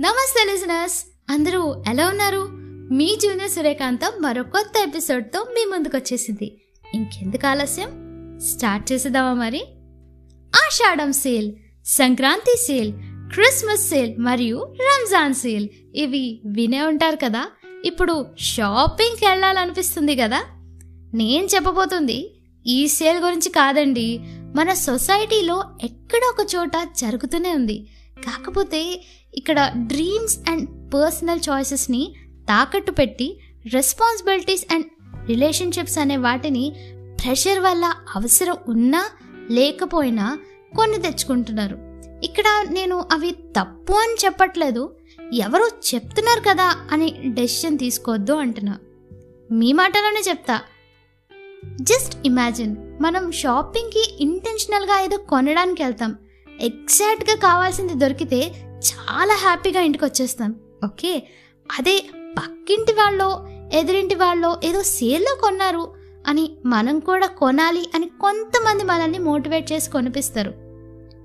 నమస్తే లిజనర్స్. అందరూ ఎలా ఉన్నారు? మీ జూనియర్ సూర్యకాంతం మరో కొత్త ఎపిసోడ్తో మీ ముందుకు వచ్చేసింది ఇంకెందుకు ఆలస్యం? స్టార్ట్ చేసేద్దామా మరి? Ashadham sale Sankranti sale Christmas sale మరియు రంజాన్ సేల్. ఇవి వినే ఉంటారు కదా? ఇప్పుడు షాపింగ్కి వెళ్ళాలనిపిస్తుంది కదా? నేను చెప్పబోతుంది ఈ సేల్ గురించి కాదండి. మన సొసైటీలో ఎక్కడ ఒక చోట జరుగుతూనే ఉంది. కాకపోతే ఇక్కడ డ్రీమ్స్ అండ్ పర్సనల్ చాయిసెస్ని తాకట్టు పెట్టి రెస్పాన్సిబిలిటీస్ అండ్ రిలేషన్షిప్స్ అనే వాటిని ప్రెషర్ వల్ల అవసరం ఉన్నా లేకపోయినా కొన్ని తెచ్చుకుంటున్నారు. ఇక్కడ నేను అవి తప్పు అని చెప్పట్లేదు ఎవరో చెప్తున్నారు కదా అని డెసిషన్ తీసుకోవద్దు అంటున్నా. మీ మాటలోనే చెప్తా. జస్ట్ ఇమాజిన్ మనం షాపింగ్కి ఇంటెన్షనల్గా ఏదో కొనడానికి వెళ్తాం ఎగ్జాక్ట్గా కావాల్సింది దొరికితే చాలా హ్యాపీగా ఇంటికి వచ్చేస్తాం ఓకే? అదే పక్కింటి వాళ్ళు ఎదురింటి వాళ్ళో ఏదో సేల్లో కొన్నారు అని మనం కూడా కొనాలి అని కొంతమంది మనల్ని మోటివేట్ చేసి కొనిపిస్తారు.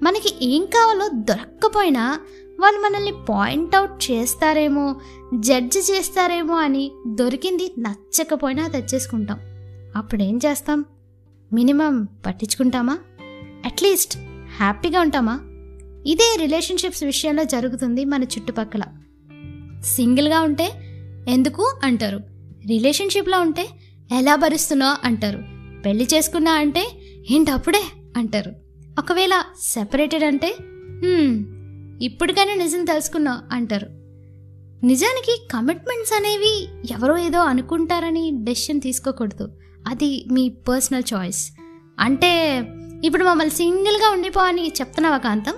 మనకి ఏం కావాలో దొరక్కపోయినా వాళ్ళు మనల్ని పాయింట్అవుట్ చేస్తారేమో జడ్జ్ చేస్తారేమో అని దొరికింది నచ్చకపోయినా తెచ్చేసుకుంటాం. అప్పుడేం చేస్తాం? మినిమం పట్టించుకుంటామా? అట్లీస్ట్ హ్యాపీగా ఉంటామా? ఇదే రిలేషన్షిప్స్ విషయంలో జరుగుతుంది మన చుట్టుపక్కల. సింగిల్గా ఉంటే ఎందుకు అంటారు? రిలేషన్షిప్లో ఉంటే ఎలా భరిస్తున్నా అంటారు? పెళ్ళి చేసుకున్నా అంటే ఏంటప్పుడే అంటారు. ఒకవేళ సెపరేటెడ్ అంటే ఇప్పటికైనా నిజం తెలుసుకున్నా అంటారు. నిజానికి కమిట్మెంట్స్ అనేవి ఎవరో ఏదో అనుకుంటారని డెసిషన్ తీసుకోకూడదు. అది మీ పర్సనల్ చాయిస్ అంటే ఇప్పుడు మమ్మల్ని సింగిల్గా ఉండిపో అని చెప్తున్నావా కాంతం?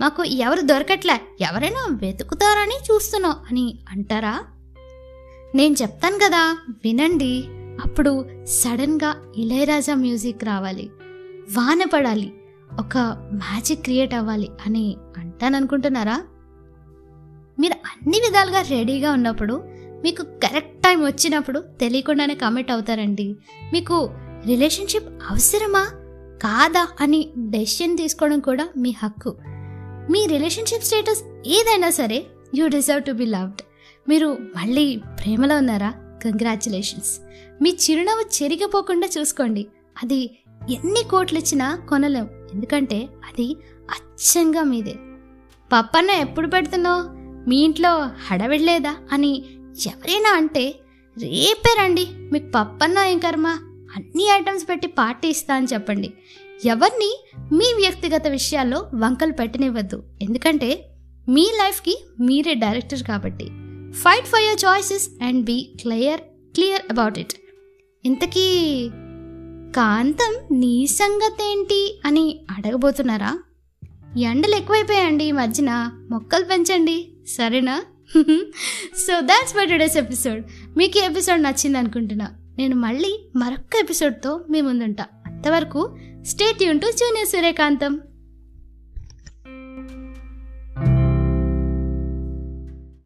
మాకు ఎవరు దొరకట్లే. ఎవరైనా వెతుకుతారని చూస్తున్నావు అని అంటారా? నేను చెప్తాను కదా వినండి. అప్పుడు సడన్గా ఇళయరాజా మ్యూజిక్ రావాలి. వాన పడాలి. ఒక మ్యాజిక్ క్రియేట్ అవ్వాలి అని అంటాననుకుంటున్నారా? మీరు అన్ని విధాలుగా రెడీగా ఉన్నప్పుడు మీకు కరెక్ట్ టైం వచ్చినప్పుడు తెలియకుండానే కమిట్ అవుతారండి. మీకు రిలేషన్షిప్ అవసరమా? కాదా అని డెసిషన్ తీసుకోవడం కూడా మీ హక్కు. మీ రిలేషన్షిప్ స్టేటస్ ఏదైనా సరే you deserve to be loved మీరు మళ్ళీ ప్రేమలో ఉన్నారా? కంగ్రాచులేషన్స్ మీ చిరునవ్వు చెరిగిపోకుండా చూసుకోండి. అది ఎన్ని కోట్లు ఇచ్చినా కొనలేం. ఎందుకంటే అది అచ్చంగా మీదే. పప్పన్న ఎప్పుడు పెడుతున్నావు మీ ఇంట్లో హడవిడలేదా? అని ఎవరైనా అంటే రేపే రండి. మీకు పప్పన్న ఏం కర్మ? అన్ని ఐటమ్స్ పెట్టి పార్టీ ఇస్తా అని చెప్పండి. ఎవరిని మీ వ్యక్తిగత విషయాల్లో వంకలు పెట్టనివ్వద్దు. ఎందుకంటే మీ లైఫ్కి మీరే డైరెక్టర్ కాబట్టి. Fight for your choices and be clear clear about it ఇంతకీ కాంతం నీ సంగతేంటి అని అడగబోతున్నారా? ఎండలు ఎక్కువైపోయాయండి ఈ మధ్యన. మొక్కలు పెంచండి. సరేనా? So that's by today's episode మీకు ఈ ఎపిసోడ్ నచ్చింది అనుకుంటున్నా నేను మళ్ళీ మరొక ఎపిసోడ్తో మీ ముందుంటా. అంతవరకు state Yoon to junior Suryakantham